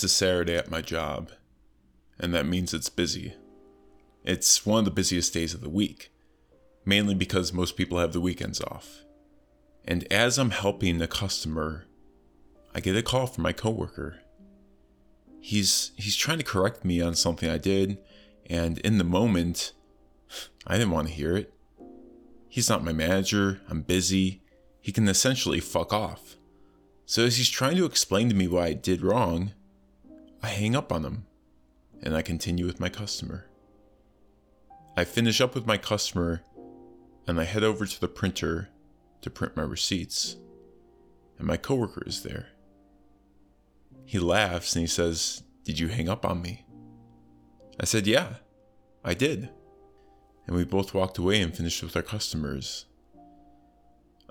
It's a Saturday at my job, and that means it's busy. It's one of the busiest days of the week, mainly because most people have the weekends off. And as I'm helping a customer, I get a call from my coworker. He's he's trying to correct me on something I did, and in the moment, I didn't want to hear it. He's not my manager, I'm busy. He can essentially fuck off. So as he's trying to explain to me why I did wrong, I hang up on him and I continue with my customer. I finish up with my customer and I head over to the printer to print my receipts. And my coworker is there. He laughs and he says, Did you hang up on me? I said, Yeah, I did. And we both walked away and finished with our customers.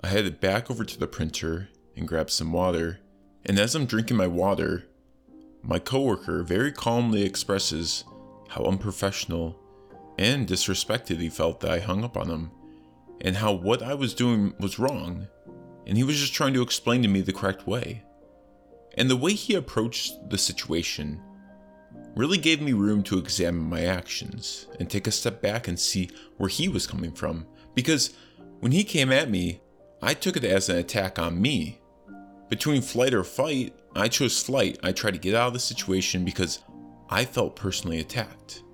I headed back over to the printer and grabbed some water. And as I'm drinking my water, my coworker very calmly expresses how unprofessional and disrespected he felt that I hung up on him, and how what I was doing was wrong, and he was just trying to explain to me the correct way. And the way he approached the situation really gave me room to examine my actions and take a step back and see where he was coming from. Because when he came at me, I took it as an attack on me. Between flight or fight, I chose flight. I tried to get out of the situation because I felt personally attacked.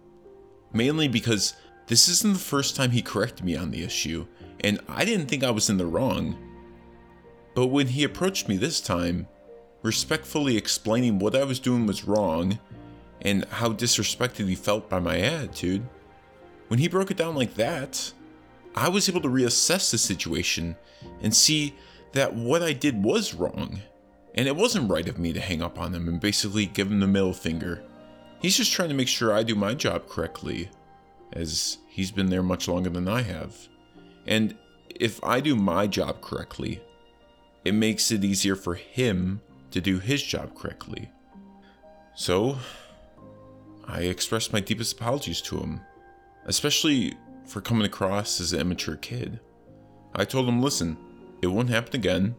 Mainly because this isn't the first time he corrected me on the issue, and I didn't think I was in the wrong. But when he approached me this time, respectfully explaining what I was doing was wrong and how disrespected he felt by my attitude, when he broke it down like that, I was able to reassess the situation and see that what I did was wrong and it wasn't right of me to hang up on him and basically give him the middle finger. He's just trying to make sure I do my job correctly, as he's been there much longer than I have. And if I do my job correctly, it makes it easier for him to do his job correctly. So, I expressed my deepest apologies to him, especially for coming across as an immature kid. I told him, listen, it won't happen again,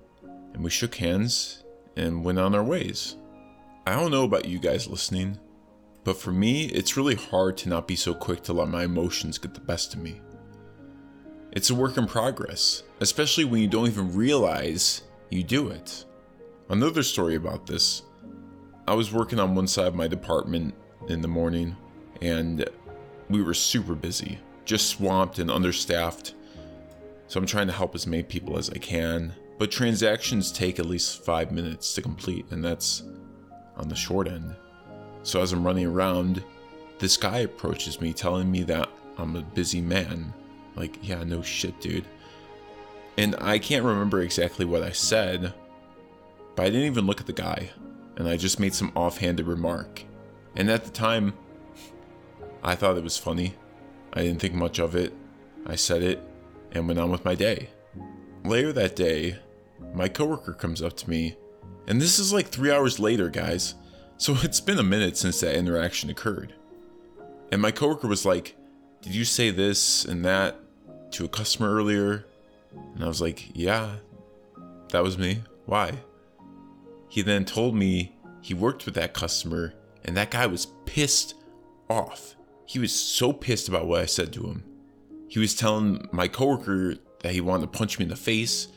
and we shook hands and went on our ways. I don't know about you guys listening, but for me, it's really hard to not be so quick to let my emotions get the best of me. It's a work in progress, especially when you don't even realize you do it. Another story about this I was working on one side of my department in the morning, and we were super busy, just swamped and understaffed. So I'm trying to help as many people as I can but transactions take at least five minutes to complete, and that's on the short end. So as I'm running around, this guy approaches me telling me that I'm a busy man. Like, yeah, no shit, dude. And I can't remember exactly what I said, but I didn't even look at the guy, and I just made some offhanded remark. And at the time, I thought it was funny. I didn't think much of it. I said it and went on with my day. Later that day, my coworker comes up to me, and this is like three hours later, guys. So it's been a minute since that interaction occurred. And my coworker was like, Did you say this and that to a customer earlier? And I was like, Yeah, that was me. Why? He then told me he worked with that customer, and that guy was pissed off. He was so pissed about what I said to him. He was telling my coworker that he wanted to punch me in the face,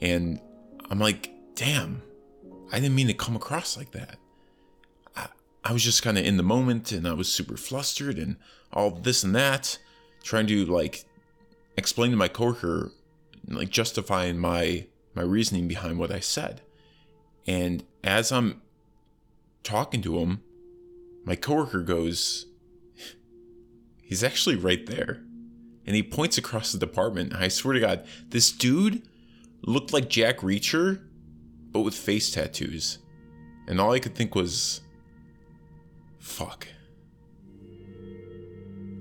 and I'm like, damn, I didn't mean to come across like that. I, I was just kind of in the moment and I was super flustered and all this and that, trying to like explain to my coworker, like justifying my my reasoning behind what I said. And as I'm talking to him, my coworker goes, he's actually right there. And he points across the department. I swear to God, this dude looked like Jack Reacher, but with face tattoos. And all I could think was, fuck.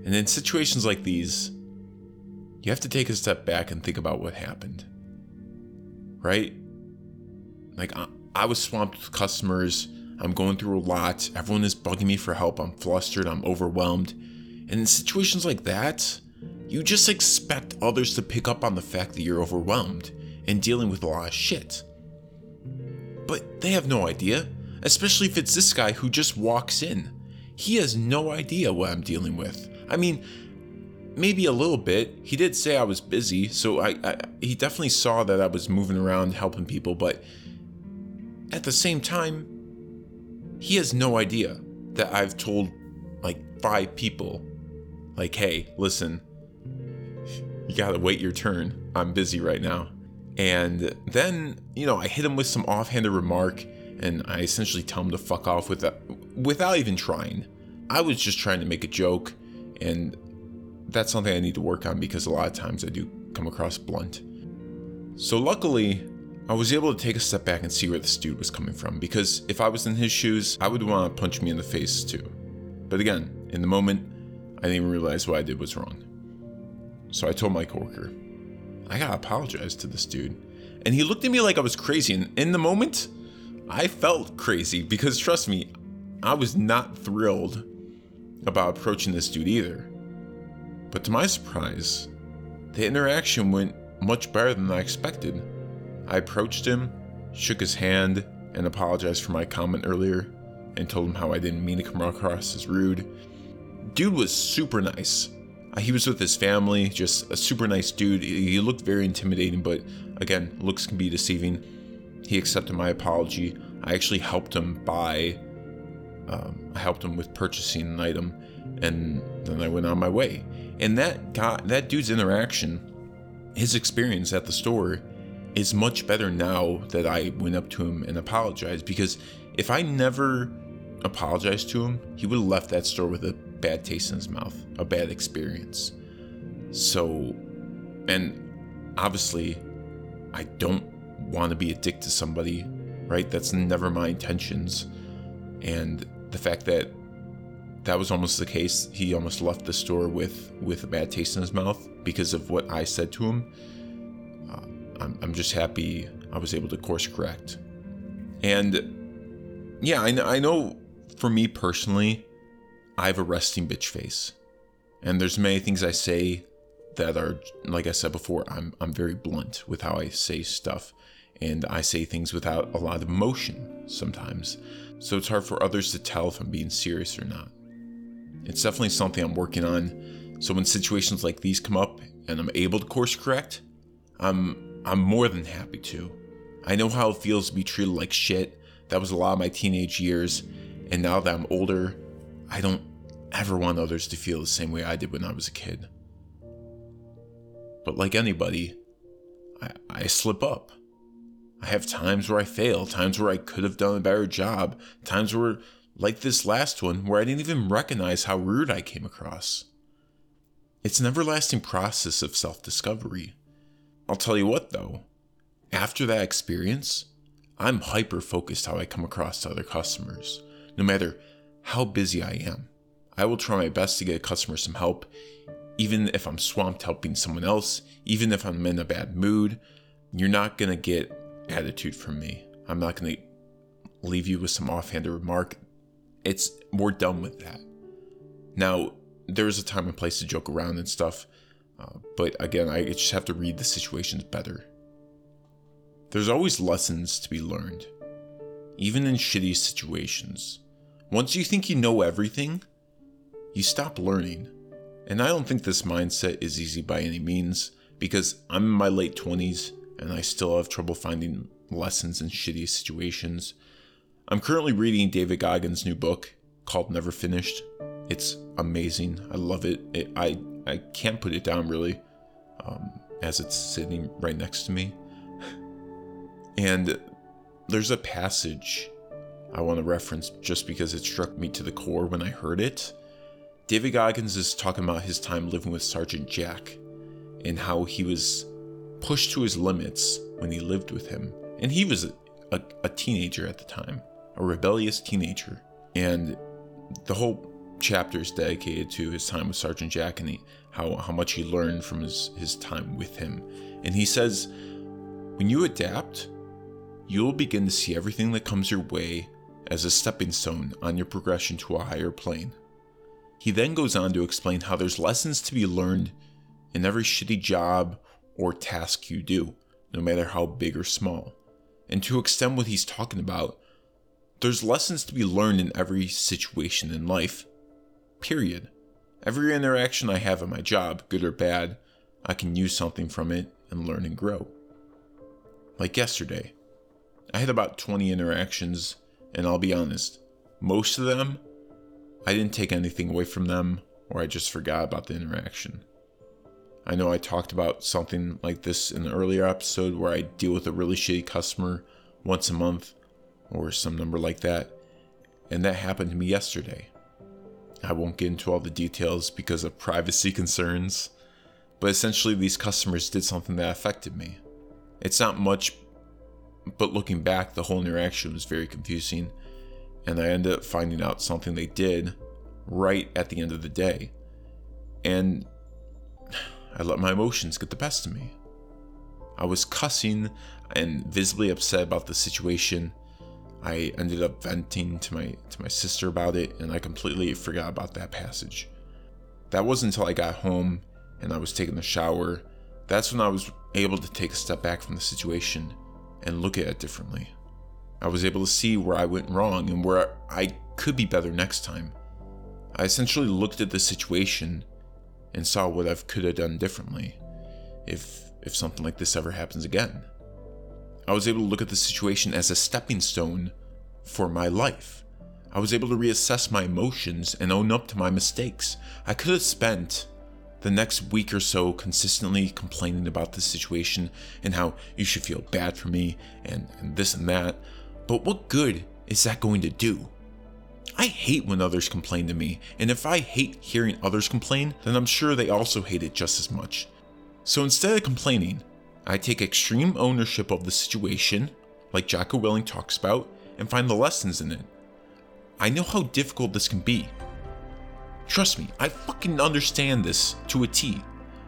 And in situations like these, you have to take a step back and think about what happened. Right? Like, I, I was swamped with customers. I'm going through a lot. Everyone is bugging me for help. I'm flustered. I'm overwhelmed. And in situations like that, you just expect others to pick up on the fact that you're overwhelmed and dealing with a lot of shit. But they have no idea, especially if it's this guy who just walks in. He has no idea what I'm dealing with. I mean, maybe a little bit. He did say I was busy, so I, I he definitely saw that I was moving around helping people, but at the same time, he has no idea that I've told like five people, like, hey, listen, you gotta wait your turn. I'm busy right now. And then, you know, I hit him with some offhanded remark and I essentially tell him to fuck off with that without even trying. I was just trying to make a joke and that's something I need to work on because a lot of times I do come across blunt. So luckily, I was able to take a step back and see where this dude was coming from because if I was in his shoes, I would want to punch me in the face too. But again, in the moment, I didn't even realize what I did was wrong. So I told my coworker, I gotta apologize to this dude. And he looked at me like I was crazy. And in the moment, I felt crazy because trust me, I was not thrilled about approaching this dude either. But to my surprise, the interaction went much better than I expected. I approached him, shook his hand, and apologized for my comment earlier, and told him how I didn't mean to come across as rude. Dude was super nice. Uh, he was with his family, just a super nice dude. He looked very intimidating, but again, looks can be deceiving. He accepted my apology. I actually helped him buy, um, I helped him with purchasing an item, and then I went on my way. And that guy, that dude's interaction, his experience at the store, is much better now that I went up to him and apologized. Because if I never apologized to him, he would have left that store with a bad taste in his mouth, a bad experience. So, and obviously, I don't want to be a dick to somebody, right? That's never my intentions. And the fact that that was almost the case, he almost left the store with with a bad taste in his mouth because of what I said to him. Uh, I'm, I'm just happy I was able to course correct. And yeah, I I know for me personally, I have a resting bitch face. And there's many things I say that are like I said before, I'm I'm very blunt with how I say stuff and I say things without a lot of emotion sometimes. So it's hard for others to tell if I'm being serious or not. It's definitely something I'm working on. So when situations like these come up and I'm able to course correct, I'm I'm more than happy to. I know how it feels to be treated like shit. That was a lot of my teenage years, and now that I'm older, I don't ever want others to feel the same way I did when I was a kid. But like anybody, I, I slip up. I have times where I fail, times where I could have done a better job, times where, like this last one, where I didn't even recognize how rude I came across. It's an everlasting process of self discovery. I'll tell you what though, after that experience, I'm hyper focused how I come across to other customers, no matter how busy I am. I will try my best to get a customer some help, even if I'm swamped helping someone else, even if I'm in a bad mood. You're not gonna get attitude from me. I'm not gonna leave you with some offhanded remark. It's we're done with that. Now, there's a time and place to joke around and stuff, uh, but again, I just have to read the situations better. There's always lessons to be learned, even in shitty situations. Once you think you know everything, you stop learning. And I don't think this mindset is easy by any means because I'm in my late 20s and I still have trouble finding lessons in shitty situations. I'm currently reading David Goggins' new book called Never Finished. It's amazing. I love it. it I I can't put it down really, um, as it's sitting right next to me. and there's a passage I want to reference just because it struck me to the core when I heard it. David Goggins is talking about his time living with Sergeant Jack and how he was pushed to his limits when he lived with him. And he was a, a, a teenager at the time, a rebellious teenager. And the whole chapter is dedicated to his time with Sergeant Jack and he, how, how much he learned from his, his time with him. And he says, When you adapt, you'll begin to see everything that comes your way as a stepping stone on your progression to a higher plane. He then goes on to explain how there's lessons to be learned in every shitty job or task you do, no matter how big or small. And to extend what he's talking about, There's lessons to be learned in every situation in life. Period. Every interaction I have at my job, good or bad, I can use something from it and learn and grow. Like yesterday, I had about 20 interactions, and I'll be honest, most of them, I didn't take anything away from them, or I just forgot about the interaction. I know I talked about something like this in an earlier episode where I deal with a really shitty customer once a month, or some number like that, and that happened to me yesterday. I won't get into all the details because of privacy concerns, but essentially, these customers did something that affected me. It's not much, but looking back, the whole interaction was very confusing, and I ended up finding out something they did right at the end of the day. And I let my emotions get the best of me. I was cussing and visibly upset about the situation. I ended up venting to my to my sister about it and I completely forgot about that passage. That wasn't until I got home and I was taking a shower, that's when I was able to take a step back from the situation and look at it differently. I was able to see where I went wrong and where I could be better next time. I essentially looked at the situation and saw what I could have done differently if if something like this ever happens again. I was able to look at the situation as a stepping stone for my life. I was able to reassess my emotions and own up to my mistakes. I could have spent the next week or so consistently complaining about the situation and how you should feel bad for me and, and this and that. But what good is that going to do? I hate when others complain to me, and if I hate hearing others complain, then I'm sure they also hate it just as much. So instead of complaining, I take extreme ownership of the situation, like Jocko Willink talks about, and find the lessons in it. I know how difficult this can be, Trust me, I fucking understand this to a T.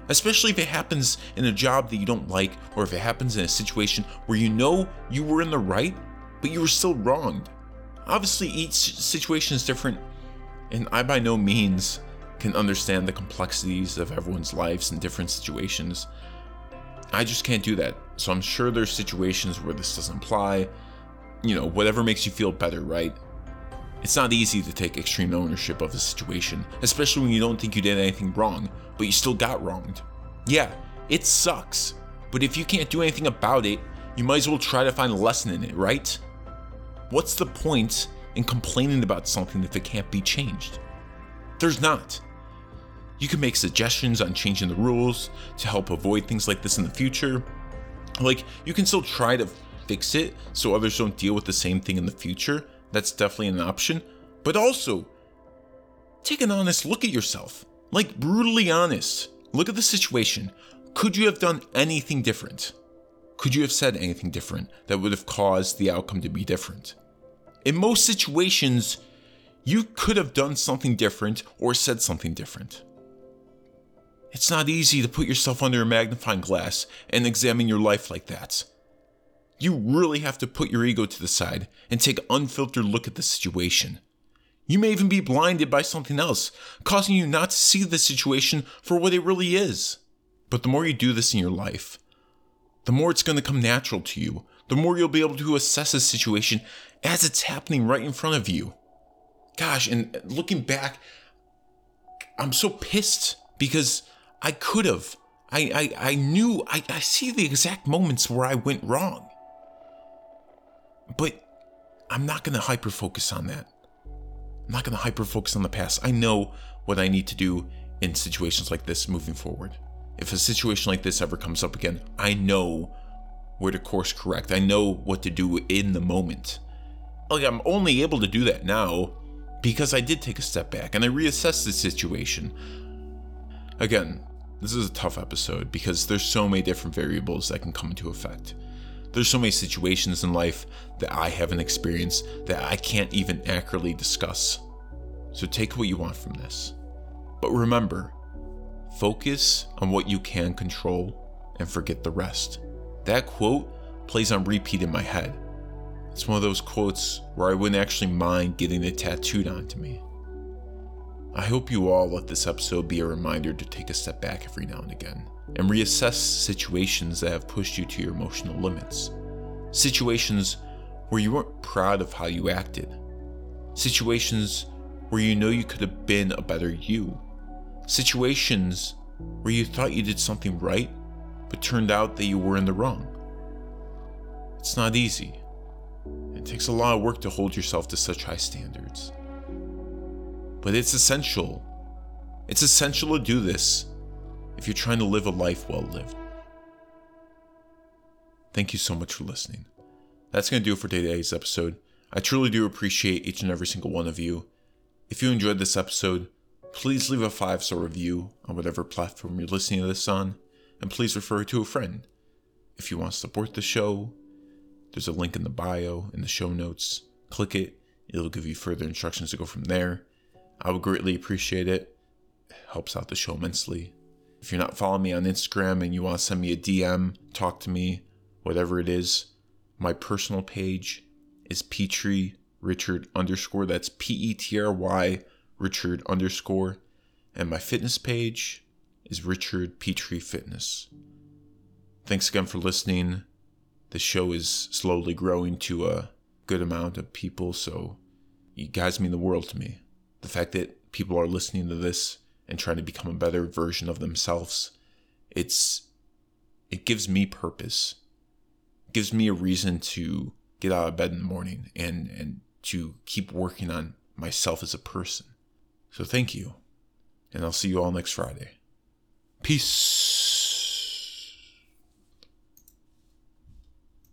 Especially if it happens in a job that you don't like, or if it happens in a situation where you know you were in the right, but you were still wronged. Obviously, each situation is different, and I by no means can understand the complexities of everyone's lives in different situations. I just can't do that. So I'm sure there's situations where this doesn't apply. You know, whatever makes you feel better, right? It's not easy to take extreme ownership of a situation, especially when you don't think you did anything wrong, but you still got wronged. Yeah, it sucks, but if you can't do anything about it, you might as well try to find a lesson in it, right? What's the point in complaining about something if it can't be changed? There's not. You can make suggestions on changing the rules to help avoid things like this in the future. Like, you can still try to fix it so others don't deal with the same thing in the future, that's definitely an option. But also, take an honest look at yourself. Like, brutally honest. Look at the situation. Could you have done anything different? Could you have said anything different that would have caused the outcome to be different? In most situations, you could have done something different or said something different. It's not easy to put yourself under a magnifying glass and examine your life like that. You really have to put your ego to the side and take an unfiltered look at the situation. You may even be blinded by something else, causing you not to see the situation for what it really is. But the more you do this in your life, the more it's going to come natural to you, the more you'll be able to assess a situation as it's happening right in front of you. Gosh, and looking back, I'm so pissed because I could have. I, I, I knew, I, I see the exact moments where I went wrong. But I'm not going to hyper focus on that. I'm not going to hyper focus on the past. I know what I need to do in situations like this moving forward. If a situation like this ever comes up again, I know where to course correct. I know what to do in the moment. Like, I'm only able to do that now because I did take a step back and I reassessed the situation. Again, this is a tough episode because there's so many different variables that can come into effect. There's so many situations in life that I haven't experienced that I can't even accurately discuss. So take what you want from this. But remember, focus on what you can control and forget the rest. That quote plays on repeat in my head. It's one of those quotes where I wouldn't actually mind getting it tattooed onto me. I hope you all let this episode be a reminder to take a step back every now and again and reassess situations that have pushed you to your emotional limits. Situations where you weren't proud of how you acted, situations where you know you could have been a better you, situations where you thought you did something right, but turned out that you were in the wrong. It's not easy. It takes a lot of work to hold yourself to such high standards. But it's essential. It's essential to do this if you're trying to live a life well lived. Thank you so much for listening. That's going to do it for today's episode. I truly do appreciate each and every single one of you. If you enjoyed this episode, please leave a five star review on whatever platform you're listening to this on, and please refer to a friend. If you want to support the show, there's a link in the bio, in the show notes. Click it, it'll give you further instructions to go from there. I would greatly appreciate it. it helps out the show immensely. If you're not following me on Instagram and you want to send me a DM, talk to me, whatever it is, my personal page is Petry Richard underscore. That's P E T R Y Richard underscore. And my fitness page is Richard Petry Fitness. Thanks again for listening. The show is slowly growing to a good amount of people, so you guys mean the world to me. The fact that people are listening to this and trying to become a better version of themselves, it's it gives me purpose. It gives me a reason to get out of bed in the morning and and to keep working on myself as a person. So thank you. And I'll see you all next Friday. Peace.